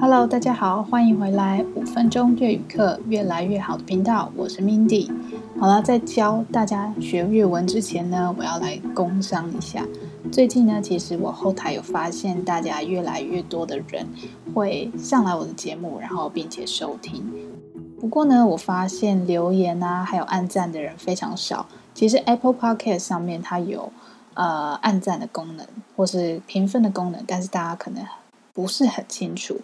Hello，大家好，欢迎回来五分钟粤语课越来越好的频道，我是 Mindy。好了，在教大家学越文之前呢，我要来工商一下。最近呢，其实我后台有发现，大家越来越多的人会上来我的节目，然后并且收听。不过呢，我发现留言啊，还有按赞的人非常少。其实 Apple Podcast 上面它有呃按赞的功能，或是评分的功能，但是大家可能不是很清楚。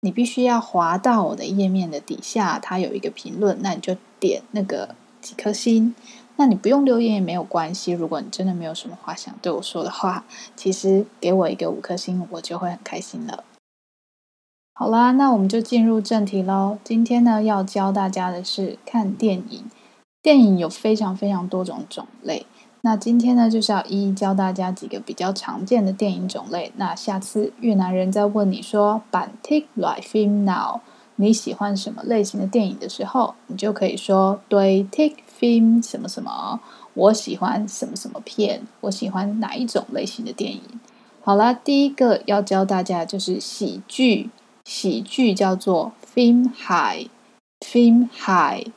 你必须要滑到我的页面的底下，它有一个评论，那你就点那个几颗星。那你不用留言也没有关系。如果你真的没有什么话想对我说的话，其实给我一个五颗星，我就会很开心了。好啦，那我们就进入正题喽。今天呢，要教大家的是看电影。电影有非常非常多种种类。那今天呢，就是要一一教大家几个比较常见的电影种类。那下次越南人在问你说板 thích loại phim nào”，你喜欢什么类型的电影的时候，你就可以说对 “tôi thích phim 什么什么”，我喜欢什么什么片，我喜欢哪一种类型的电影。好啦，第一个要教大家就是喜剧，喜剧叫做 phim hài，phim hài。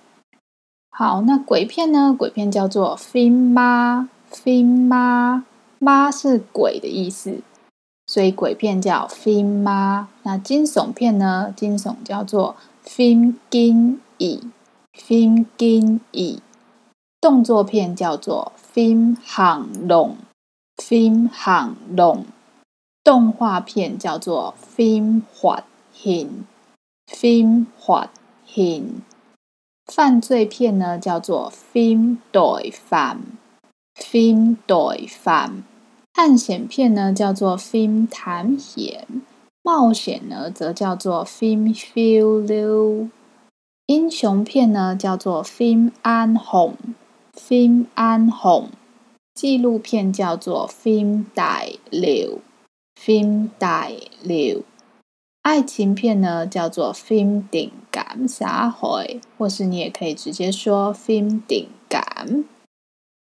好，那鬼片呢？鬼片叫做 phim ma，phim ma，ma 是鬼的意思，所以鬼片叫 phim ma。那惊悚片呢？惊悚叫做 phim kinh dị，phim kinh dị。动作片叫做 phim hành động，phim hành động。动画片叫做 phim hoạt hình，phim hoạt hình。犯罪片呢叫做 film doy fam，film doy fam。探险片呢叫做 film 探险，冒险呢则叫做 film feel l u 英雄片呢叫做 film an home》，《film an home。纪录片叫做 film die liu，film die liu。爱情片呢，叫做 phim tình cảm xã hội，或是你也可以直接说 phim tình cảm。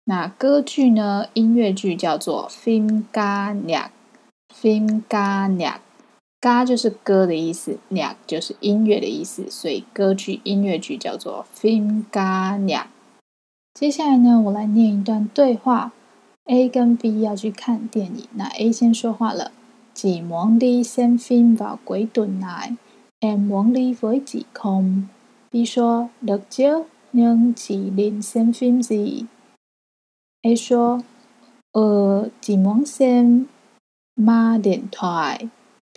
那歌剧呢，音乐剧叫做 phim ca nhạc，phim ca nhạc，ca 就是歌的意思，nhạc 就是音乐的意思，所以歌剧、音乐剧叫做 phim ca nhạc。接下来呢，我来念一段对话，A 跟 B 要去看电影，那 A 先说话了。Chị muốn đi xem phim vào cuối tuần này. Em muốn đi với chị không? B说được chứ, nhưng chị định xem phim gì? A说, Ờ, chị muốn xem Ma Điện Thoại.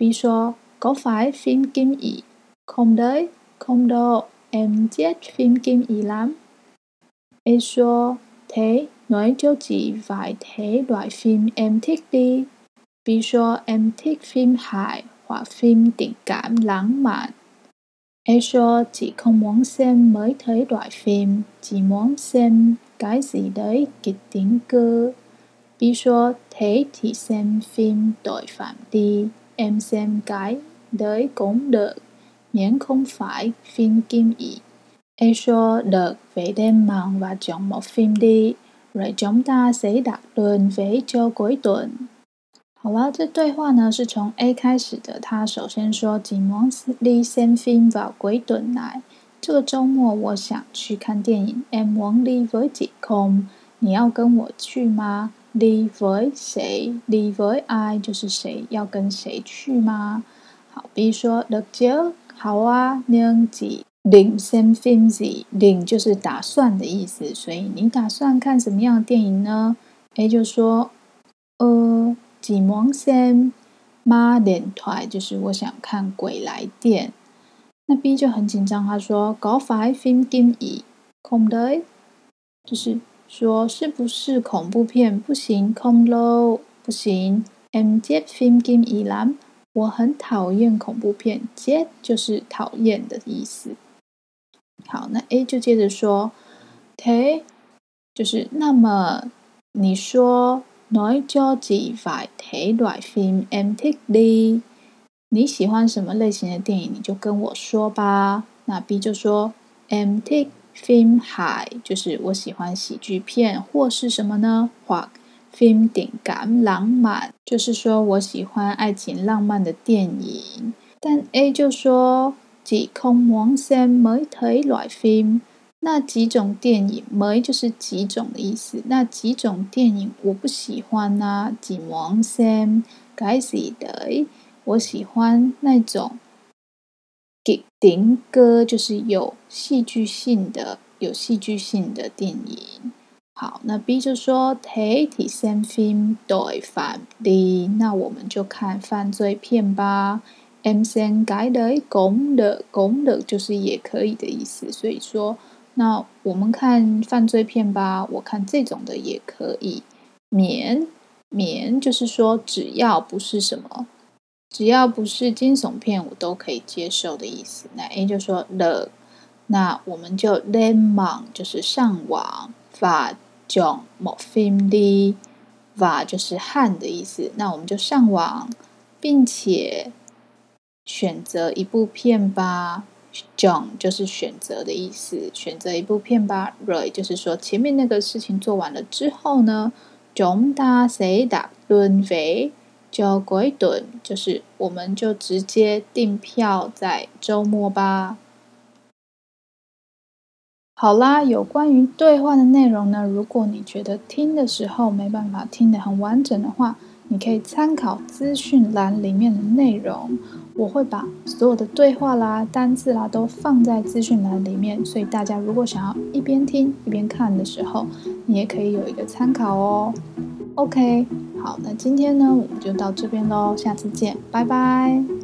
B说, có phải phim kinh dị? Không đấy, không đâu, em ghét phim kinh dị lắm. A说, thế nói cho chị vài thể loại phim em thích đi. Ví dụ em thích phim hài hoặc phim tình cảm lãng mạn. Asia chỉ không muốn xem mới thấy loại phim, chỉ muốn xem cái gì đấy kịch tính cơ. Ví cho thế thì xem phim tội phạm đi, em xem cái đấy cũng được, miễn không phải phim kim ị. Asia được về đêm màn và chọn một phim đi, rồi chúng ta sẽ đặt đường vé cho cuối tuần. 好了，这对话呢是从 A 开始的。他首先说 d i m o n s l i s e n f i n v 鬼遁来。这个周末我想去看电影。M only v e r t i c o m 你要跟我去吗 l i v e 谁 l i v e I 就是谁要跟谁去吗？好，B 说 l e j 好啊 n i n g l i n s e n f i n z i 就是打算的意思。所以你打算看什么样的电影呢？A 就说，呃。几芒钱马连台团就是我想看鬼来电。那 b 就很紧张他说搞快点给你空的就是说是不是恐怖片？不行空喽不行。M jeffrey mcmee 一我很讨厌恐怖片，J 就是讨厌的意思。好那 a 就接着说 k 就是那么你说来做几块体来 film MTD。你喜欢什么类型的电影，你就跟我说吧。那 B 就说 MTD film high，就是我喜欢喜剧片或是什么呢？或 film 点感浪漫，就是说我喜欢爱情浪漫的电影。但 A 就说，只空王先没睇来 fim。那几种电影没就是几种的意思，那几种电影我不喜欢啊，几王先该是的，我喜欢那种给点歌就是有戏剧性的、有戏剧性的电影。好，那 B 就说睇啲新 film 对犯的，那我们就看犯罪片吧。M 先改的公的公的就是也可以的意思，所以说，那我们看犯罪片吧，我看这种的也可以。免免就是说只要不是什么，只要不是惊悚片，我都可以接受的意思。那 A 就说了，那我们就 lên mạng 就是上网发。囧某 film 的，哇就是汉的意思。那我们就上网，并且选择一部片吧。囧就是选择的意思，选择一部片吧。Rồi 就是说前面那个事情做完了之后呢，chúng ta sẽ đặt luôn vé cho cuối tuần，就是我们就直接订票在周末吧。好啦，有关于对话的内容呢，如果你觉得听的时候没办法听得很完整的话，你可以参考资讯栏里面的内容，我会把所有的对话啦、单字啦都放在资讯栏里面，所以大家如果想要一边听一边看的时候，你也可以有一个参考哦。OK，好，那今天呢，我们就到这边喽，下次见，拜拜。